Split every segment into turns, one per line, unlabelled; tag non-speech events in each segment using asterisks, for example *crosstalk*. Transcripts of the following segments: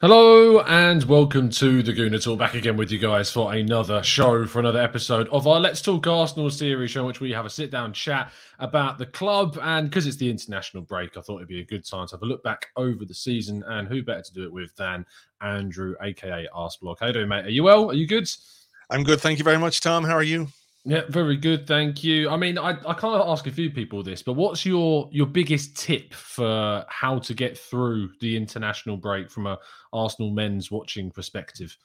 Hello and welcome to the Gooner Talk. Back again with you guys for another show, for another episode of our Let's Talk Arsenal series show, in which we have a sit down chat about the club. And because it's the international break, I thought it'd be a good time to have a look back over the season. And who better to do it with than Andrew, aka Arseblog? How you doing, mate? Are you well? Are you good?
I'm good. Thank you very much, Tom. How are you?
Yeah, very good, thank you. I mean, I, I kind of ask a few people this, but what's your your biggest tip for how to get through the international break from a Arsenal men's watching perspective?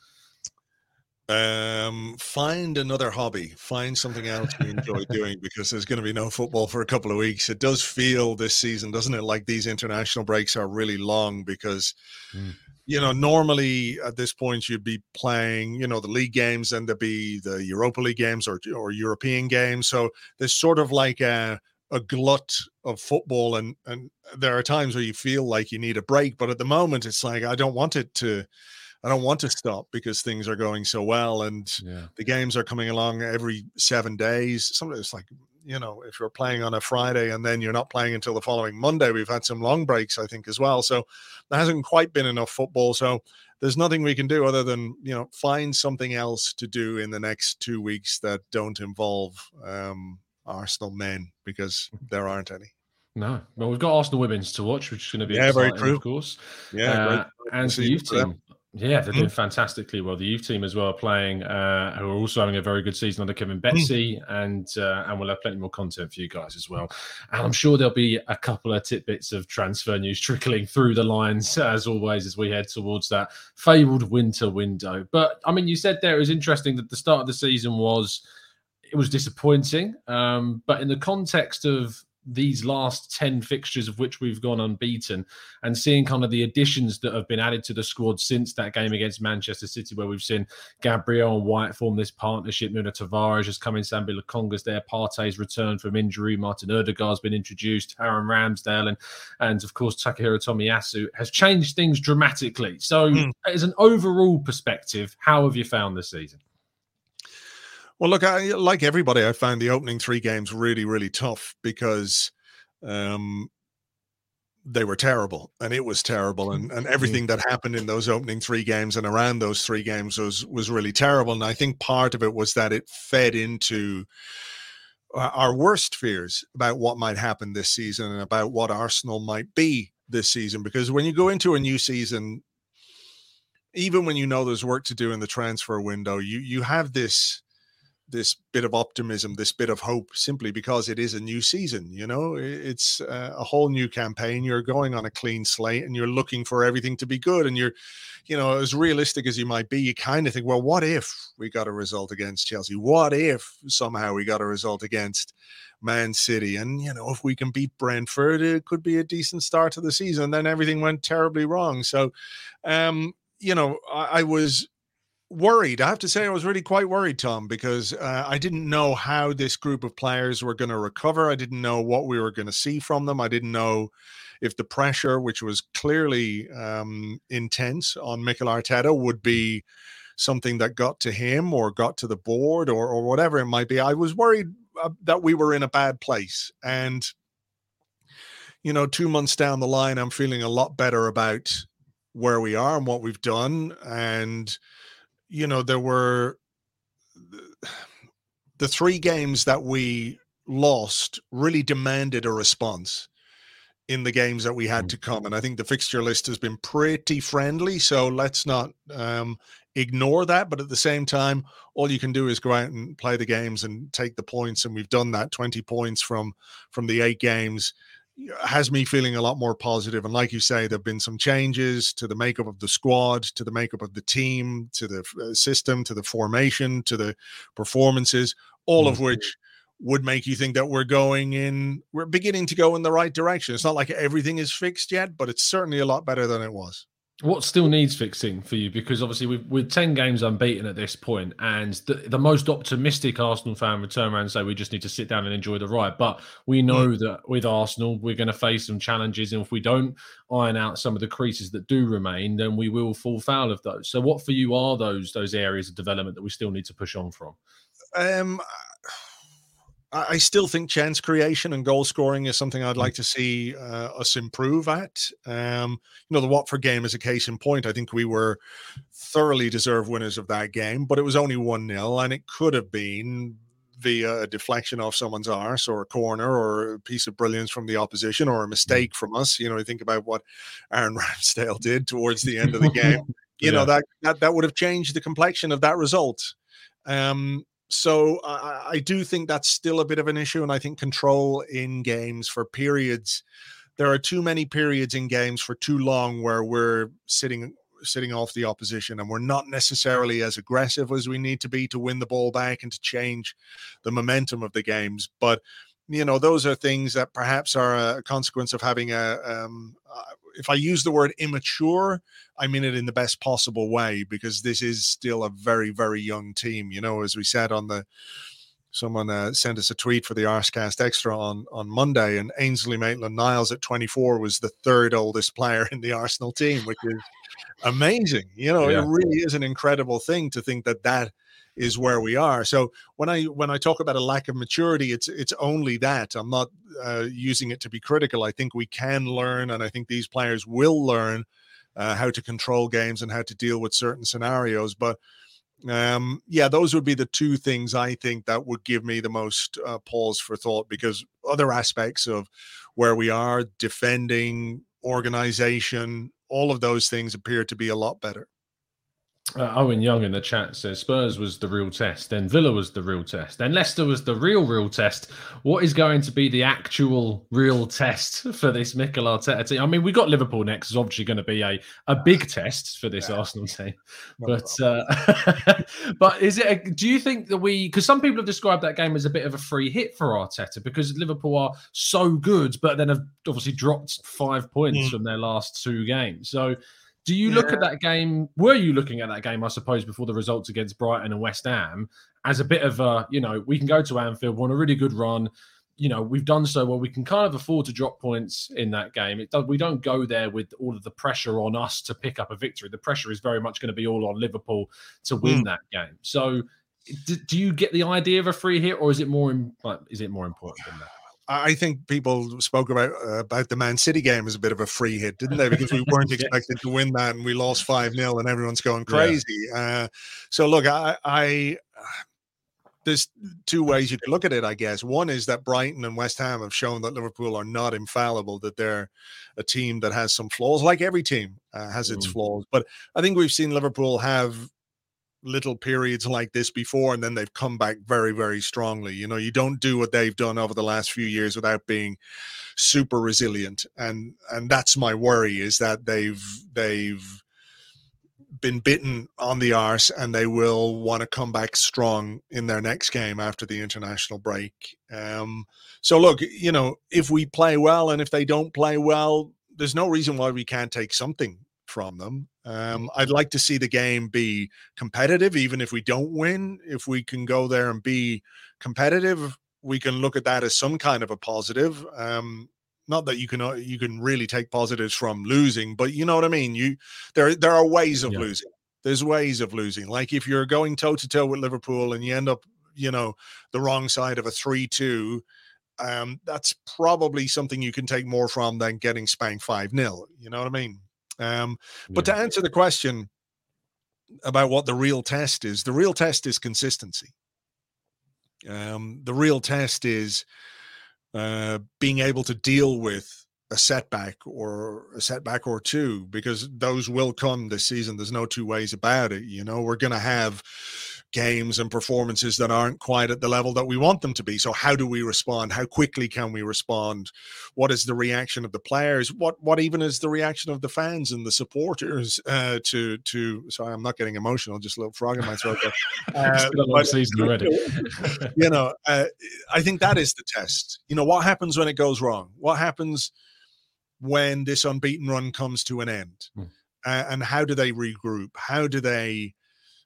Um, find another hobby. Find something else you enjoy *laughs* doing because there's going to be no football for a couple of weeks. It does feel this season, doesn't it? Like these international breaks are really long because mm you know, normally at this point you'd be playing, you know, the league games and there'd be the Europa League games or or European games. So there's sort of like a a glut of football and and there are times where you feel like you need a break, but at the moment it's like I don't want it to I don't want to stop because things are going so well and yeah. the games are coming along every seven days. Sometimes it's like you know, if you're playing on a Friday and then you're not playing until the following Monday, we've had some long breaks, I think, as well. So there hasn't quite been enough football. So there's nothing we can do other than, you know, find something else to do in the next two weeks that don't involve um, Arsenal men because there aren't any.
No, well, we've got Arsenal women's to watch, which is going to be
yeah, very true,
of course.
Yeah, uh,
and the youth team. Yeah, they're doing mm-hmm. fantastically well. The youth team as well playing, uh, who are also having a very good season under Kevin mm. Betsy, and uh, and we'll have plenty more content for you guys as well. And I'm sure there'll be a couple of tidbits of transfer news trickling through the lines as always as we head towards that fabled winter window. But I mean, you said there it was interesting that the start of the season was it was disappointing, um, but in the context of these last 10 fixtures of which we've gone unbeaten and seeing kind of the additions that have been added to the squad since that game against Manchester City where we've seen Gabriel and White form this partnership Nuno Tavares has come in Sambi Lokonga's there Partey's returned from injury Martin Odegaard's been introduced Aaron Ramsdale and and of course Takahiro Tomiyasu has changed things dramatically so mm. as an overall perspective how have you found this season
well, look, I, like everybody, I found the opening three games really, really tough because um, they were terrible, and it was terrible, and and mm-hmm. everything that happened in those opening three games and around those three games was was really terrible. And I think part of it was that it fed into uh, our worst fears about what might happen this season and about what Arsenal might be this season. Because when you go into a new season, even when you know there's work to do in the transfer window, you you have this this bit of optimism, this bit of hope, simply because it is a new season. You know, it's uh, a whole new campaign. You're going on a clean slate, and you're looking for everything to be good. And you're, you know, as realistic as you might be, you kind of think, well, what if we got a result against Chelsea? What if somehow we got a result against Man City? And you know, if we can beat Brentford, it could be a decent start to the season. Then everything went terribly wrong. So, um, you know, I, I was worried. I have to say, I was really quite worried, Tom, because uh, I didn't know how this group of players were going to recover. I didn't know what we were going to see from them. I didn't know if the pressure, which was clearly um, intense on Mikel Arteta, would be something that got to him or got to the board or, or whatever it might be. I was worried uh, that we were in a bad place. And, you know, two months down the line, I'm feeling a lot better about where we are and what we've done. And, you know, there were the three games that we lost really demanded a response in the games that we had to come. And I think the fixture list has been pretty friendly. So let's not um, ignore that. But at the same time, all you can do is go out and play the games and take the points. And we've done that 20 points from from the eight games has me feeling a lot more positive. And like you say, there have been some changes to the makeup of the squad, to the makeup of the team, to the uh, system, to the formation, to the performances, all mm-hmm. of which would make you think that we're going in, we're beginning to go in the right direction. It's not like everything is fixed yet, but it's certainly a lot better than it was.
What still needs fixing for you? Because obviously we've, we're 10 games unbeaten at this point, and the, the most optimistic Arsenal fan would turn around and say we just need to sit down and enjoy the ride. But we know mm. that with Arsenal, we're going to face some challenges, and if we don't iron out some of the creases that do remain, then we will fall foul of those. So, what for you are those those areas of development that we still need to push on from?
Um, I still think chance creation and goal scoring is something I'd mm. like to see uh, us improve at. Um, you know, the Watford game is a case in point. I think we were thoroughly deserved winners of that game, but it was only 1 0, and it could have been via a deflection off someone's arse or a corner or a piece of brilliance from the opposition or a mm. mistake from us. You know, you think about what Aaron *laughs* Ramsdale did towards the end of the *laughs* game. You yeah. know, that, that that would have changed the complexion of that result. Um, so I, I do think that's still a bit of an issue, and I think control in games for periods. There are too many periods in games for too long where we're sitting sitting off the opposition and we're not necessarily as aggressive as we need to be to win the ball back and to change the momentum of the games but you know those are things that perhaps are a consequence of having a um, if I use the word immature, I mean it in the best possible way because this is still a very, very young team. You know, as we said on the someone uh, sent us a tweet for the Arscast Extra on on Monday, and Ainsley Maitland Niles at 24 was the third oldest player in the Arsenal team, which is amazing. You know, yeah. it really is an incredible thing to think that that is where we are. So when I when I talk about a lack of maturity, it's it's only that. I'm not uh, using it to be critical. I think we can learn, and I think these players will learn uh, how to control games and how to deal with certain scenarios. But um, yeah, those would be the two things I think that would give me the most uh, pause for thought because other aspects of where we are, defending, organization, all of those things appear to be a lot better.
Uh, Owen Young in the chat says Spurs was the real test, then Villa was the real test, then Leicester was the real, real test. What is going to be the actual real test for this Mikel Arteta team? I mean, we got Liverpool next. Is obviously going to be a, a big test for this yeah. Arsenal team, but uh, *laughs* but is it? A, do you think that we? Because some people have described that game as a bit of a free hit for Arteta because Liverpool are so good, but then have obviously dropped five points mm. from their last two games. So do you yeah. look at that game? Were you looking at that game, I suppose, before the results against Brighton and West Ham as a bit of a, you know, we can go to Anfield, we're on a really good run. You know, we've done so well. We can kind of afford to drop points in that game. It does, we don't go there with all of the pressure on us to pick up a victory. The pressure is very much going to be all on Liverpool to win mm. that game. So, do, do you get the idea of a free hit, or is it more? Like, is it more important than that?
I think people spoke about uh, about the Man City game as a bit of a free hit, didn't they? Because we *laughs* weren't expected to win that, and we lost five 0 and everyone's going crazy. Yeah. Uh, so look, I, I there's two ways you can look at it, I guess. One is that Brighton and West Ham have shown that Liverpool are not infallible, that they're a team that has some flaws, like every team uh, has its mm. flaws. But I think we've seen Liverpool have little periods like this before and then they've come back very very strongly. You know you don't do what they've done over the last few years without being super resilient and and that's my worry is that they've they've been bitten on the arse and they will want to come back strong in their next game after the international break. Um so look you know if we play well and if they don't play well there's no reason why we can't take something from them. Um, I'd like to see the game be competitive, even if we don't win. If we can go there and be competitive, we can look at that as some kind of a positive. Um, not that you can uh, you can really take positives from losing, but you know what I mean. You there there are ways of yeah. losing. There's ways of losing. Like if you're going toe to toe with Liverpool and you end up, you know, the wrong side of a 3 2, um, that's probably something you can take more from than getting spanked 5 0. You know what I mean? Um, yeah. But to answer the question about what the real test is, the real test is consistency. Um, the real test is uh, being able to deal with a setback or a setback or two because those will come this season. There's no two ways about it. You know, we're going to have games and performances that aren't quite at the level that we want them to be. So how do we respond? How quickly can we respond? What is the reaction of the players? What what even is the reaction of the fans and the supporters uh, to to? Sorry, I'm not getting emotional. Just a little frog in my throat. *laughs*
Uh, but, season already. *laughs*
you know, uh, I think that is the test. You know, what happens when it goes wrong? What happens? when this unbeaten run comes to an end mm. uh, and how do they regroup how do they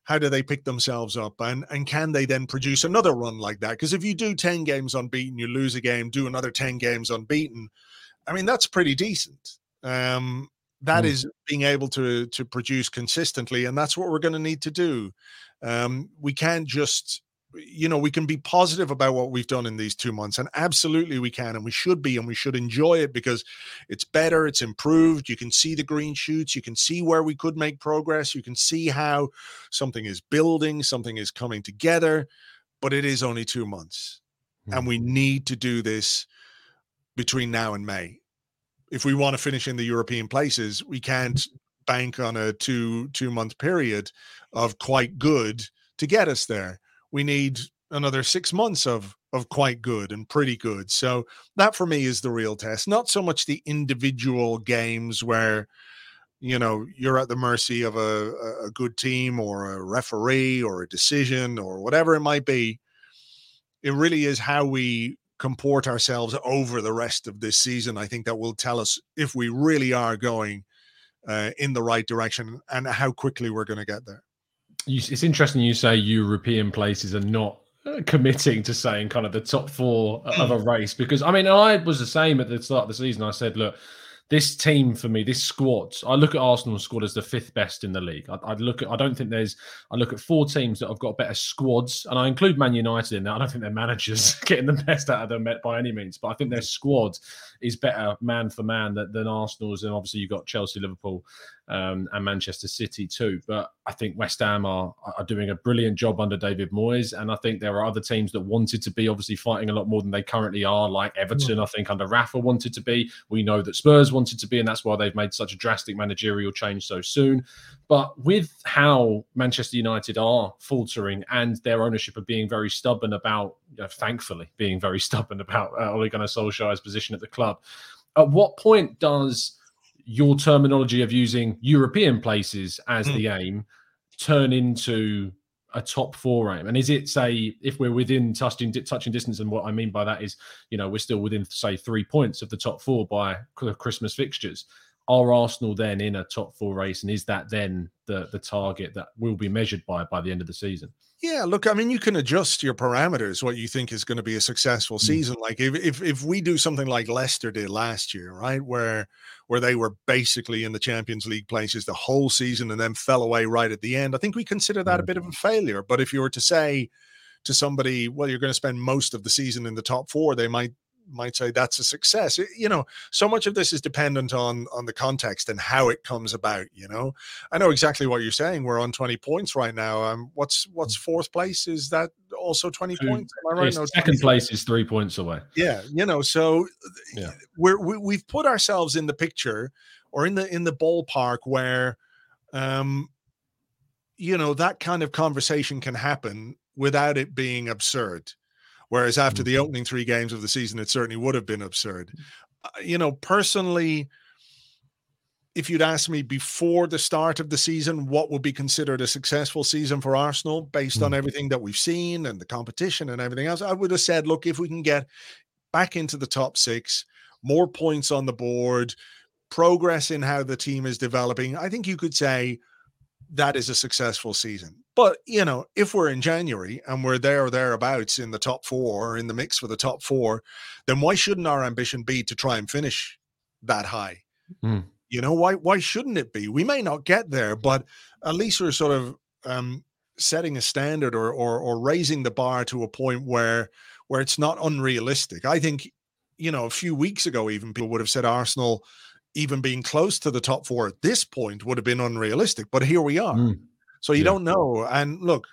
how do they pick themselves up and and can they then produce another run like that? Because if you do 10 games unbeaten you lose a game do another 10 games unbeaten i mean that's pretty decent. Um that mm. is being able to to produce consistently and that's what we're going to need to do. Um we can't just you know, we can be positive about what we've done in these two months, and absolutely we can, and we should be, and we should enjoy it because it's better, it's improved. You can see the green shoots, you can see where we could make progress, you can see how something is building, something is coming together, but it is only two months, mm-hmm. and we mm-hmm. need to do this between now and May. If we want to finish in the European places, we can't bank on a two two month period of quite good to get us there we need another six months of of quite good and pretty good. So that for me is the real test. Not so much the individual games where you know you're at the mercy of a, a good team or a referee or a decision or whatever it might be. It really is how we comport ourselves over the rest of this season. I think that will tell us if we really are going uh, in the right direction and how quickly we're going to get there
you, it's interesting you say European places are not uh, committing to saying kind of the top four of a *clears throat* race because I mean I was the same at the start of the season. I said, look, this team for me, this squad, I look at Arsenal's squad as the fifth best in the league. I, I look at, I don't think there's, I look at four teams that have got better squads, and I include Man United in there. I don't think their managers *laughs* getting the best out of them by any means, but I think their squad is better man for man than, than Arsenal's, and obviously you've got Chelsea, Liverpool, um, and Manchester City too. But I think West Ham are, are doing a brilliant job under David Moyes, and I think there are other teams that wanted to be obviously fighting a lot more than they currently are, like Everton. I think under Rafa wanted to be. We know that Spurs wanted to be, and that's why they've made such a drastic managerial change so soon. But with how Manchester United are faltering and their ownership are being very stubborn about, you know, thankfully, being very *laughs* stubborn about uh, Ole Gunnar Solskjaer's position at the club, at what point does your terminology of using European places as mm. the aim turn into a top four aim? And is it say if we're within touching touching distance, and what I mean by that is, you know, we're still within say three points of the top four by Christmas fixtures. Are Arsenal then in a top four race, and is that then the the target that will be measured by by the end of the season?
Yeah, look, I mean, you can adjust your parameters what you think is going to be a successful mm. season. Mm. Like if, if if we do something like Leicester did last year, right, where where they were basically in the Champions League places the whole season and then fell away right at the end, I think we consider that mm. a bit of a failure. But if you were to say to somebody, well, you're going to spend most of the season in the top four, they might might say that's a success. It, you know, so much of this is dependent on on the context and how it comes about. You know, I know exactly what you're saying. We're on 20 points right now. Um, what's what's mm. fourth place? Is that also 20 Two, points?
Am I right? No, second place is three points away.
Yeah, you know, so yeah. we're we, we've put ourselves in the picture or in the in the ballpark where um you know that kind of conversation can happen without it being absurd Whereas after the mm-hmm. opening three games of the season, it certainly would have been absurd. Uh, you know, personally, if you'd asked me before the start of the season what would be considered a successful season for Arsenal based on mm-hmm. everything that we've seen and the competition and everything else, I would have said, look, if we can get back into the top six, more points on the board, progress in how the team is developing, I think you could say that is a successful season. But you know, if we're in January and we're there or thereabouts in the top four or in the mix for the top four, then why shouldn't our ambition be to try and finish that high? Mm. You know why? Why shouldn't it be? We may not get there, but at least we're sort of um, setting a standard or, or or raising the bar to a point where where it's not unrealistic. I think, you know, a few weeks ago, even people would have said Arsenal even being close to the top four at this point would have been unrealistic. But here we are. Mm. So you yeah. don't know. And look,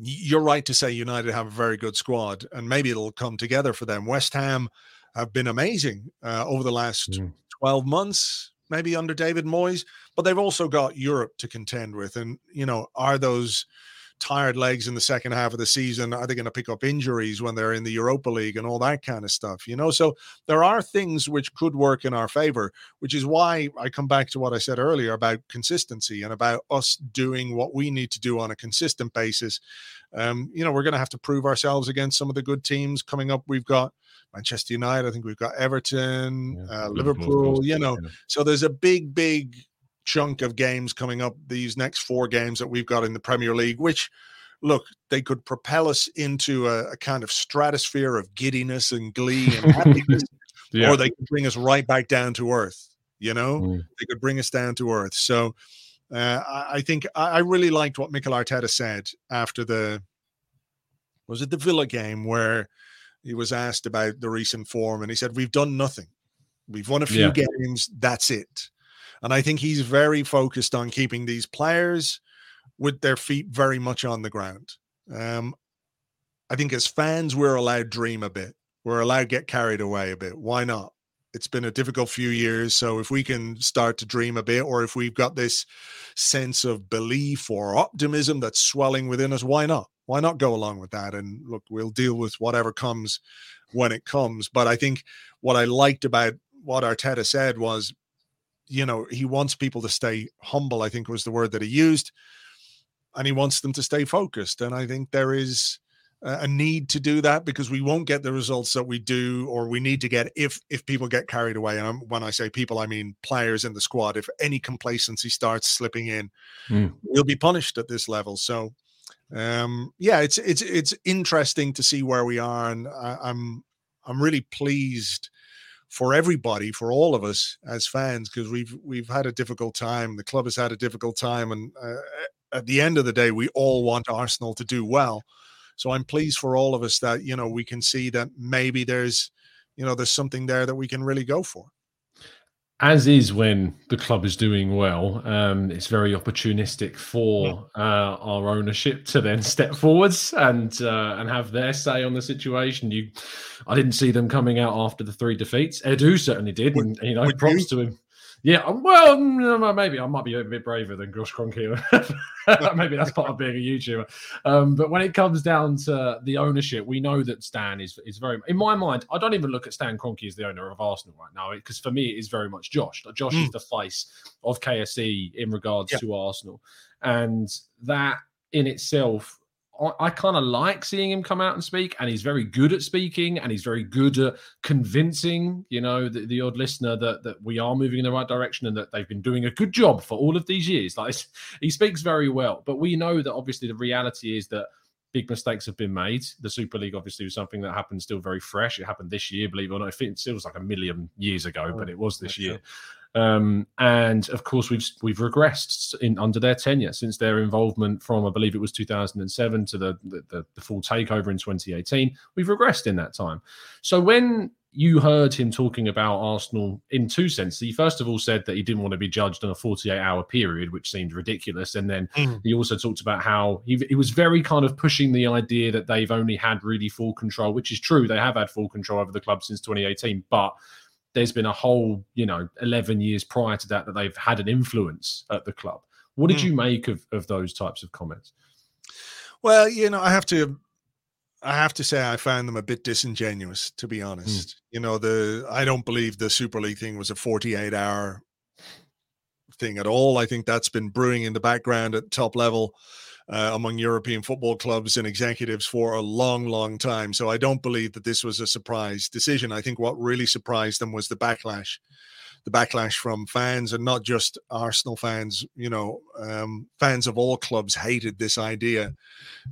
you're right to say United have a very good squad, and maybe it'll come together for them. West Ham have been amazing uh, over the last mm. 12 months, maybe under David Moyes, but they've also got Europe to contend with. And, you know, are those tired legs in the second half of the season? Are they going to pick up injuries when they're in the Europa League and all that kind of stuff? You know, so there are things which could work in our favor, which is why I come back to what I said earlier about consistency and about us doing what we need to do on a consistent basis. Um, you know, we're going to have to prove ourselves against some of the good teams coming up. We've got Manchester United, I think we've got Everton, yeah, uh, Liverpool, Liverpool, you know. So there's a big, big chunk of games coming up, these next four games that we've got in the Premier League, which look, they could propel us into a, a kind of stratosphere of giddiness and glee and happiness, *laughs* yeah. or they could bring us right back down to earth. You know, mm. they could bring us down to earth. So uh, I, I, think I, I, really liked what Mikel Arteta said after the was it the Villa game where he was asked about the recent form and he said, "We've done nothing. We've won a few yeah. games. That's it." And I think he's very focused on keeping these players with their feet very much on the ground. Um, I think as fans, we're allowed dream a bit. We're allowed get carried away a bit. Why not? It's been a difficult few years. So if we can start to dream a bit, or if we've got this sense of belief or optimism that's swelling within us, why not? Why not go along with that? And look, we'll deal with whatever comes when it comes. But I think what I liked about what Arteta said was you know, he wants people to stay humble, I think was the word that he used. And he wants them to stay focused. And I think there is a need to do that because we won't get the results that we do or we need to get if if people get carried away and when i say people i mean players in the squad if any complacency starts slipping in mm. we'll be punished at this level so um yeah it's it's it's interesting to see where we are and I, i'm i'm really pleased for everybody, for all of us as fans, because we've we've had a difficult time. The club has had a difficult time, and uh, at the end of the day, we all want Arsenal to do well. So I'm pleased for all of us that you know we can see that maybe there's you know there's something there that we can really go for
as is when the club is doing well, um, it's very opportunistic for uh, our ownership to then step forwards and uh, and have their say on the situation. You, I didn't see them coming out after the three defeats. Edu certainly did, and you know, props to him. Yeah, um, well, mm, maybe I might be a bit braver than Josh Kroenke. *laughs* maybe that's part of being a YouTuber. Um, but when it comes down to the ownership, we know that Stan is is very. In my mind, I don't even look at Stan Kroenke as the owner of Arsenal right now because for me, it is very much Josh. Josh mm. is the face of KSE in regards yeah. to Arsenal, and that in itself I, kind of like seeing him come out and speak, and he's very good at speaking, and he's very good at convincing, you know, the, the odd listener that that we are moving in the right direction and that they've been doing a good job for all of these years. Like he speaks very well, but we know that obviously the reality is that big mistakes have been made. The Super League obviously was something that happened still very fresh. It happened this year, believe it or not. It feels like a million years ago, oh, but it was this year. Um, and of course, we've we've regressed in under their tenure since their involvement from I believe it was 2007 to the the, the full takeover in 2018. We've regressed in that time. So when you heard him talking about Arsenal in two senses. He first of all said that he didn't want to be judged on a 48 hour period, which seemed ridiculous. And then mm. he also talked about how he, he, was very kind of pushing the idea that they've only had really full control, which is true. They have had full control over the club since 2018, but there's been a whole, you know, 11 years prior to that that they've had an influence at the club. What did mm. you make of, of those types of comments?
Well, you know, I have to I have to say I found them a bit disingenuous, to be hmm. honest. Mm. You know, the I don't believe the Super League thing was a 48 hour thing at all. I think that's been brewing in the background at top level uh, among European football clubs and executives for a long, long time. So I don't believe that this was a surprise decision. I think what really surprised them was the backlash the backlash from fans and not just Arsenal fans. You know, um, fans of all clubs hated this idea,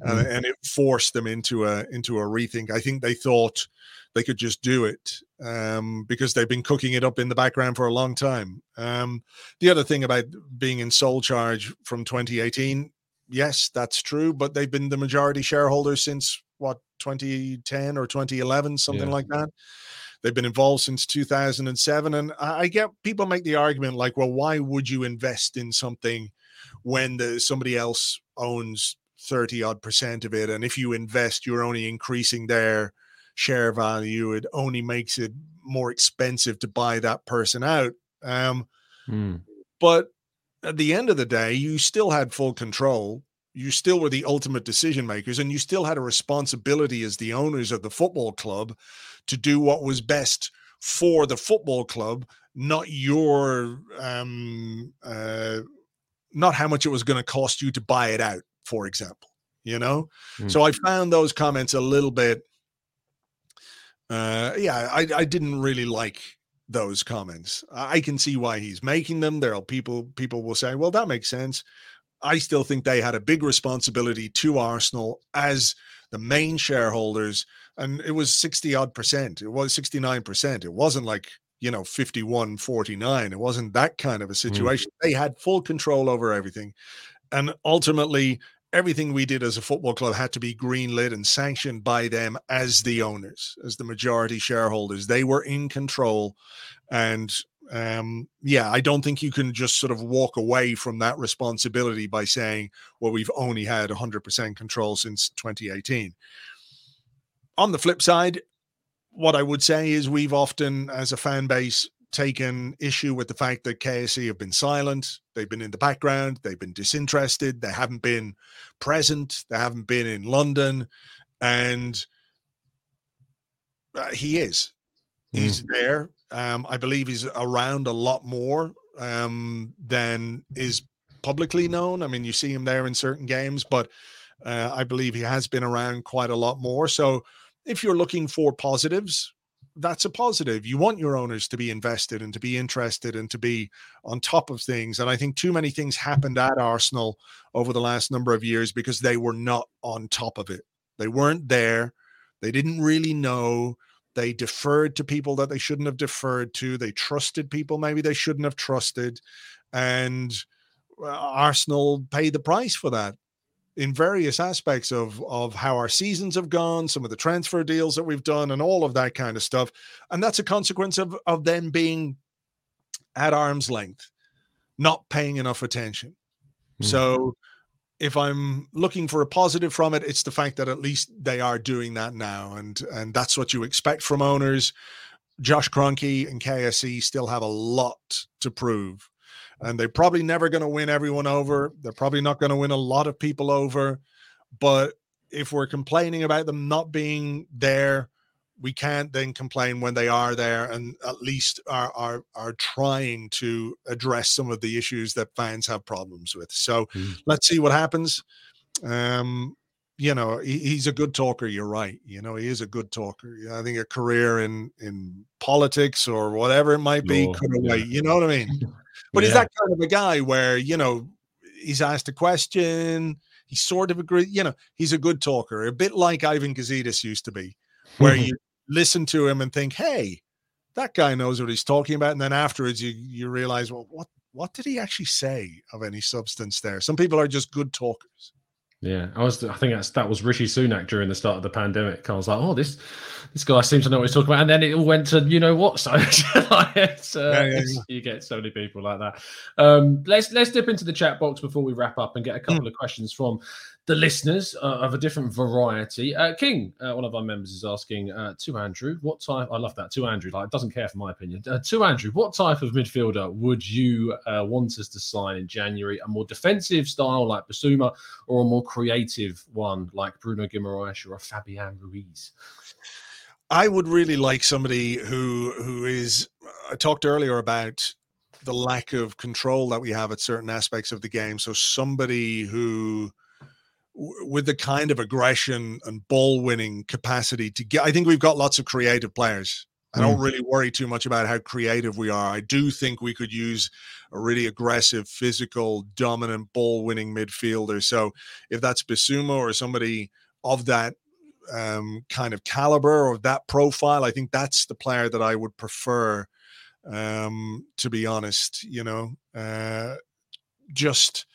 mm. and it forced them into a into a rethink. I think they thought they could just do it um, because they've been cooking it up in the background for a long time. Um, the other thing about being in sole charge from 2018, yes, that's true, but they've been the majority shareholders since what 2010 or 2011, something yeah. like that. They've been involved since 2007. And I get people make the argument like, well, why would you invest in something when the, somebody else owns 30 odd percent of it? And if you invest, you're only increasing their share value. It only makes it more expensive to buy that person out. Um, mm. But at the end of the day, you still had full control. You still were the ultimate decision makers, and you still had a responsibility as the owners of the football club to do what was best for the football club, not your, um, uh, not how much it was going to cost you to buy it out, for example. You know, mm. so I found those comments a little bit uh, yeah, I, I didn't really like those comments. I can see why he's making them. There are people people will say, well, that makes sense. I still think they had a big responsibility to Arsenal as the main shareholders, and it was 60 odd percent. It was 69 percent. It wasn't like you know 51 49 it wasn't that kind of a mm. situation mm. they had full control over everything and ultimately everything we did as a football club had to be greenlit and sanctioned by them as the owners, as the majority shareholders. They were in control. And um, yeah, I don't think you can just sort of walk away from that responsibility by saying, well, we've only had 100% control since 2018. On the flip side, what I would say is we've often, as a fan base, taken issue with the fact that KSE have been silent. They've been in the background. They've been disinterested. They haven't been present. They haven't been in London. And uh, he is. Mm. He's there. Um, I believe he's around a lot more um, than is publicly known. I mean, you see him there in certain games, but uh, I believe he has been around quite a lot more. So if you're looking for positives, that's a positive. You want your owners to be invested and to be interested and to be on top of things. And I think too many things happened at Arsenal over the last number of years because they were not on top of it. They weren't there. They didn't really know. They deferred to people that they shouldn't have deferred to. They trusted people maybe they shouldn't have trusted. And uh, Arsenal paid the price for that in various aspects of of how our seasons have gone, some of the transfer deals that we've done, and all of that kind of stuff. And that's a consequence of of them being at arm's length, not paying enough attention. Mm. So if I'm looking for a positive from it, it's the fact that at least they are doing that now, and and that's what you expect from owners. Josh Kroenke and KSE still have a lot to prove and they're probably never going to win everyone over. They're probably not going to win a lot of people over. But if we're complaining about them not being there, we can't then complain when they are there and at least are are are trying to address some of the issues that fans have problems with. So mm. let's see what happens. Um, you know, he, he's a good talker. You're right. You know, he is a good talker. I think a career in in politics or whatever it might be could yeah. wait. You know what I mean? *laughs* But yeah. he's that kind of a guy where, you know, he's asked a question, he sort of agrees, you know, he's a good talker, a bit like Ivan Gazidis used to be, where mm-hmm. you listen to him and think, hey, that guy knows what he's talking about. And then afterwards you you realize, well, what what did he actually say of any substance there? Some people are just good talkers.
Yeah, I was. I think that's that was Rishi Sunak during the start of the pandemic. I was like, oh, this this guy seems to know what he's talking about, and then it all went to you know what. *laughs* So like, it's, uh, yeah, yeah, yeah. you get so many people like that. Um, let's let's dip into the chat box before we wrap up and get a couple mm. of questions from the listeners uh, of a different variety. Uh, King, uh, one of our members, is asking uh, to Andrew, what type? I love that to Andrew. Like, doesn't care for my opinion. Uh, to Andrew, what type of midfielder would you uh, want us to sign in January? A more defensive style like Bissouma, or a more creative one like Bruno Guimaraes or a Fabian Ruiz?
I would really like somebody who who is. I talked earlier about the lack of control that we have at certain aspects of the game. So somebody who with the kind of aggression and ball winning capacity to get. I think we've got lots of creative players I don't really worry too much about how creative we are. I do think we could use a really aggressive, physical, dominant ball winning midfielder. So if that's Bissouma or somebody of that um, kind of caliber or that profile, I think that's the player that I would prefer. Um, to be honest, you know, uh, just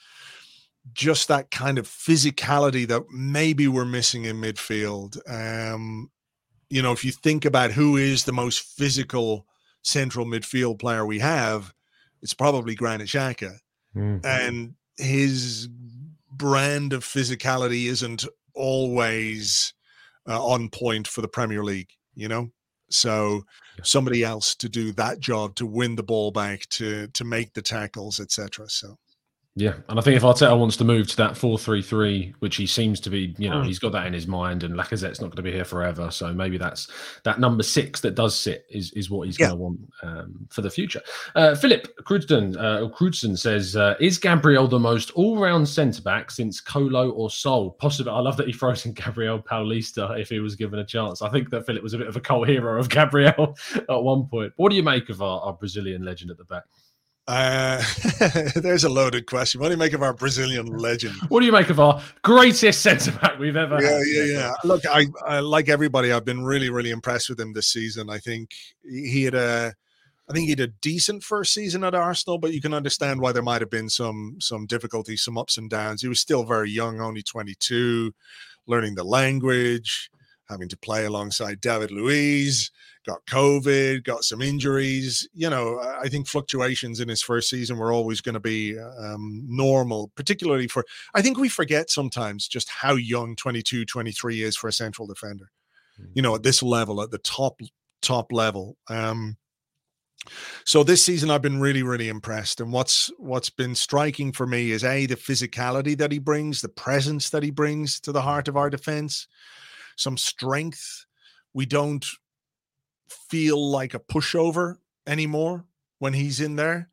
just that kind of physicality that maybe we're missing in midfield. Um, you know, if you think about who is the most physical central midfield player we have, it's probably Granit Xhaka. Mm-hmm. And his brand of physicality isn't always uh, on point for the Premier League, you know? So somebody else to do that job to win the ball back, to to make the tackles, etc. So
yeah, and I think if Arteta wants to move to that four-three-three, which he seems to be, you know, mm. he's got that in his mind, and Lacazette's not going to be here forever, so maybe that's that number six that does sit is is what he's yeah. going to want um, for the future. Uh, Philip Crudson, uh, Crudson says, uh, "Is Gabriel the most all-round centre back since Kolo or Sol? Possibly. I love that he *laughs* throws in Gabriel Paulista if he was given a chance. I think that Philip was a bit of a cult hero of Gabriel *laughs* at one point. What do you make of our, our Brazilian legend at the back?"
Uh, *laughs* there's a loaded question. What do you make of our Brazilian legend?
What do you make of our greatest centre back we've ever
yeah, had? Yeah, yeah, Look, I, I, like everybody. I've been really, really impressed with him this season. I think he had a, I think he had a decent first season at Arsenal, but you can understand why there might have been some some difficulties, some ups and downs. He was still very young, only 22, learning the language, having to play alongside David Luiz got COVID, got some injuries. You know, I think fluctuations in his first season were always going to be um, normal, particularly for, I think we forget sometimes just how young 22, 23 is for a central defender, mm-hmm. you know, at this level, at the top, top level. Um, so this season I've been really really impressed and what's what's been striking for me is a the physicality that he brings the presence that he brings to the heart of our defense some strength we don't feel like a pushover anymore when he's in there.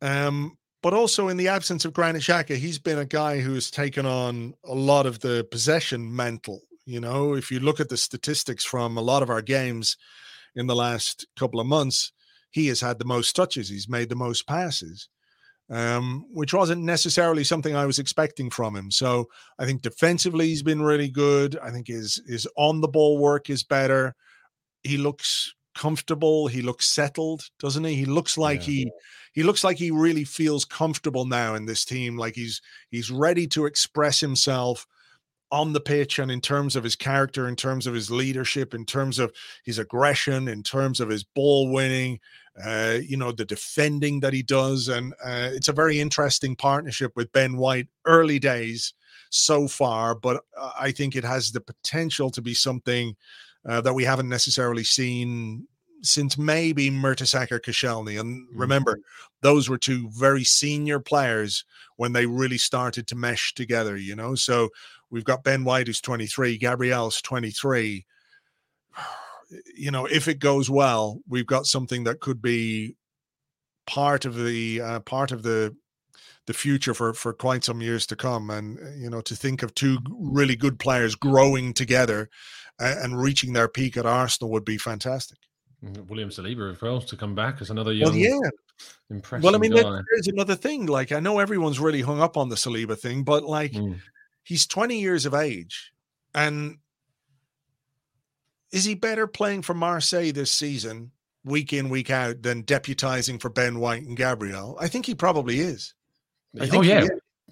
Um, but also in the absence of Granit Xhaka, he's been a guy who's taken on a lot of the possession mantle. You know, if you look at the statistics from a lot of our games in the last couple of months, he has had the most touches. He's made the most passes, um, which wasn't necessarily something I was expecting from him. So I think defensively he's been really good. I think his his on the ball work is better he looks comfortable he looks settled doesn't he he looks like yeah. he he looks like he really feels comfortable now in this team like he's he's ready to express himself on the pitch and in terms of his character in terms of his leadership in terms of his aggression in terms of his ball winning uh, you know the defending that he does and uh, it's a very interesting partnership with ben white early days so far but i think it has the potential to be something uh, that we haven't necessarily seen since maybe Mertesacker Koscielny. And mm. remember, those were two very senior players when they really started to mesh together, you know. So we've got Ben White, who's 23, Gabriel's 23. You know, if it goes well, we've got something that could be part of the uh, part of the the future for for quite some years to come and you know to think of two really good players growing together and reaching their peak at Arsenal would be fantastic.
Mm, William Saliba as well to come back as another young, well,
yeah,
impressive.
Well, I mean, there's another thing. Like, I know everyone's really hung up on the Saliba thing, but like, mm. He's 20 years of age, and is he better playing for Marseille this season, week in, week out, than deputizing for Ben White and Gabriel? I think he probably is.
I oh yeah,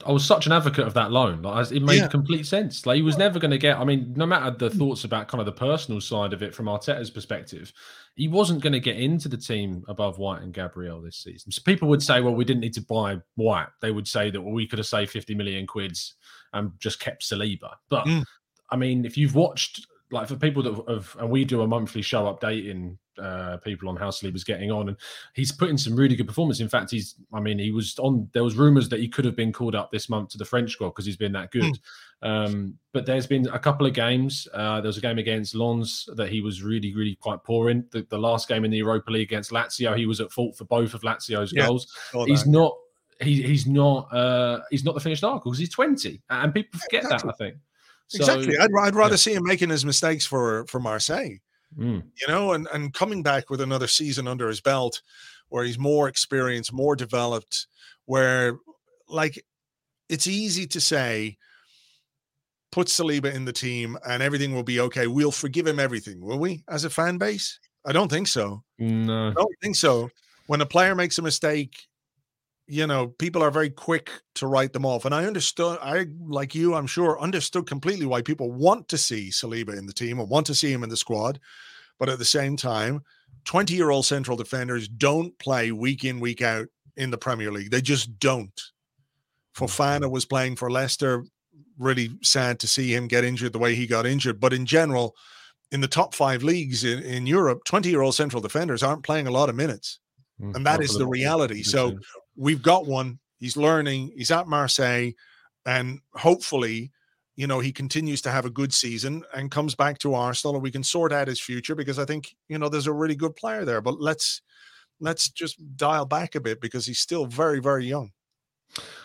I was such an advocate of that loan. Like, it made yeah. complete sense. Like he was never going to get. I mean, no matter the hmm. thoughts about kind of the personal side of it from Arteta's perspective, he wasn't going to get into the team above White and Gabriel this season. So people would say, well, we didn't need to buy White. They would say that well, we could have saved fifty million quids and just kept Saliba. But mm. I mean, if you've watched like for people that have, and we do a monthly show updating uh, people on how Saliba's getting on, and he's putting some really good performance. In fact, he's, I mean, he was on. There was rumours that he could have been called up this month to the French squad because he's been that good. Mm. Um, but there's been a couple of games. Uh, there was a game against Lens that he was really, really quite poor in. The, the, last game in the Europa League against Lazio, he was at fault for both of Lazio's yeah, goals. He's not. He, he's not. Uh, he's not the finished article because he's 20, and people forget exactly. that. I think.
So, exactly. I'd, I'd rather yeah. see him making his mistakes for for Marseille Mm. You know, and and coming back with another season under his belt, where he's more experienced, more developed, where like it's easy to say put Saliba in the team and everything will be okay. We'll forgive him everything, will we, as a fan base? I don't think so.
No,
I don't think so. When a player makes a mistake, you know, people are very quick to write them off. And I understood, I, like you, I'm sure, understood completely why people want to see Saliba in the team and want to see him in the squad. But at the same time, 20 year old central defenders don't play week in, week out in the Premier League. They just don't. Fofana was playing for Leicester really sad to see him get injured the way he got injured. But in general, in the top five leagues in, in Europe, 20 year old central defenders aren't playing a lot of minutes. Mm, and that is the reality. So we've got one. He's learning. He's at Marseille. And hopefully, you know, he continues to have a good season and comes back to Arsenal and we can sort out his future because I think, you know, there's a really good player there. But let's let's just dial back a bit because he's still very, very young.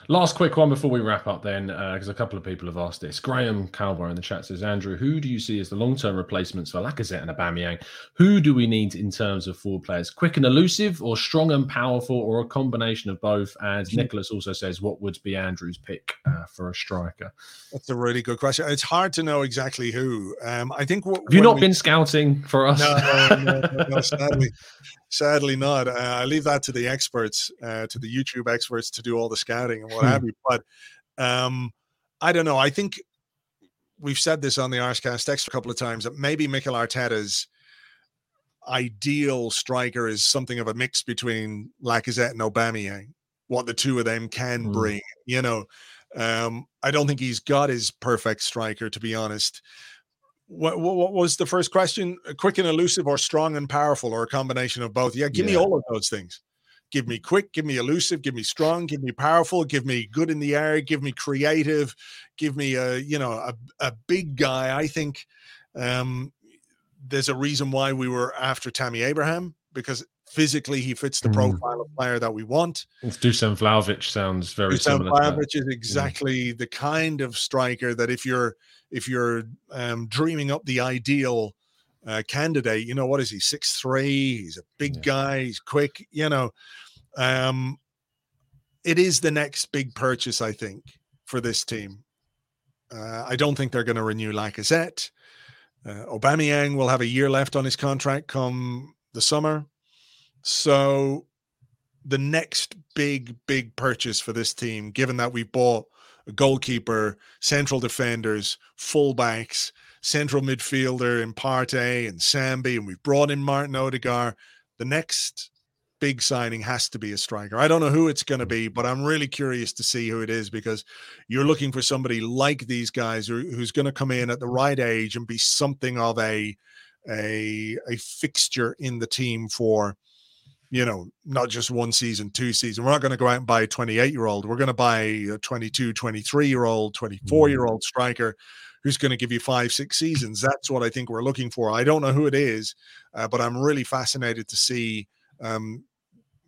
Last quick one before we wrap up, then, because uh, a couple of people have asked this. Graham Calbar in the chat says, Andrew, who do you see as the long term replacements for Lacazette and Aubameyang? Who do we need in terms of forward players? Quick and elusive, or strong and powerful, or a combination of both? And hmm. Nicholas also says, what would be Andrew's pick uh, for a striker?
That's a really good question. It's hard to know exactly who. Um, I think.
W- have you not we... been scouting for us?
No, no, no, no *laughs* sadly. Sadly, not. Uh, I leave that to the experts, uh, to the YouTube experts, to do all the scouting and what hmm. have you. But um, I don't know. I think we've said this on the Arsecast X a couple of times that maybe Mikel Arteta's ideal striker is something of a mix between Lacazette and Aubameyang. What the two of them can mm. bring, you know. Um, I don't think he's got his perfect striker, to be honest. What, what, what, was the first question? Quick and elusive, or strong and powerful, or a combination of both? Yeah, give yeah. me all of those things. Give me quick, give me elusive, give me strong, give me powerful, give me good in the air, give me creative, give me a you know a, a big guy. I think um, there's a reason why we were after Tammy Abraham because physically he fits the mm. profile of player that we want.
Dusan Vlahovic sounds very Dusan similar.
Vlahovic is exactly the kind of striker that if you're if you're um, dreaming up the ideal uh, candidate, you know what is he? Six three. He's a big yeah. guy. He's quick. You know, um, it is the next big purchase, I think, for this team. Uh, I don't think they're going to renew Lacazette. Uh, Aubameyang will have a year left on his contract come the summer. So the next big, big purchase for this team, given that we bought a goalkeeper, central defenders, fullbacks, central midfielder in Partey and Sambi, and we've brought in Martin Odegaard, the next big signing has to be a striker. I don't know who it's going to be, but I'm really curious to see who it is because you're looking for somebody like these guys who, who's going to come in at the right age and be something of a a a fixture in the team for you know not just one season two season. We're not going to go out and buy a 28 year old we're going to buy a 22 23 year old 24 year old mm. striker who's going to give you five six seasons. That's what i think we're looking for. I don't know who it is uh, but i'm really fascinated to see um,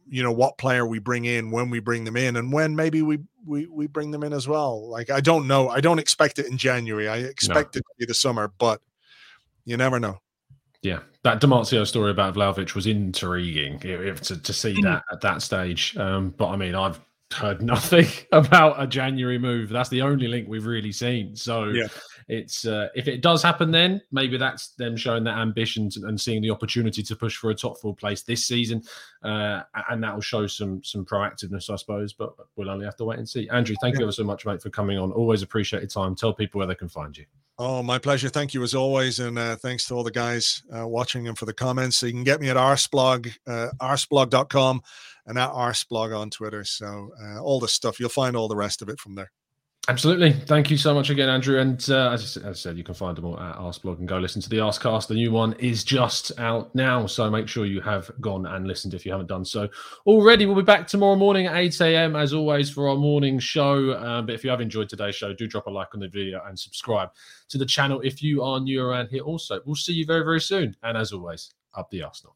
you know what player we bring in when we bring them in and when maybe we we we bring them in as well. Like i don't know. I don't expect it in january. I expect no. it to be the summer but you never know.
Yeah. That Di Marzio story about Vlahovic was intriguing if, to, to see mm. that at that stage. Um, but i mean i've heard nothing *laughs* about a january move that's the only link we've really seen so yeah it's uh, if it does happen, then maybe that's them showing their ambitions and seeing the opportunity to push for a top four place this season, uh, and that will show some some proactiveness, I suppose. But we'll only have to wait and see. Andrew, thank yeah. you ever so much, mate, for coming on. Always appreciate your time. Tell people where they can find you.
Oh, my pleasure. Thank you as always. And uh, thanks to all the guys uh, watching and for the comments. So you can get me at arseblog, uh, arseblog.com and at arseblog on Twitter. So uh, all the stuff, you'll find all the rest of it from there.
Absolutely. Thank you so much again, Andrew. And uh, as, I said, you can find them all at Arseblog and go listen to the Arsecast. The new one is just out now. So make sure you have gone and listened if you haven't done so already. We'll be back tomorrow morning at 8 a.m. as always for our morning show. Uh, but if you have enjoyed today's show, do drop a like on the video and subscribe to the channel if you are new around here also. We'll see you very, very soon. And as always, up the Arsenal.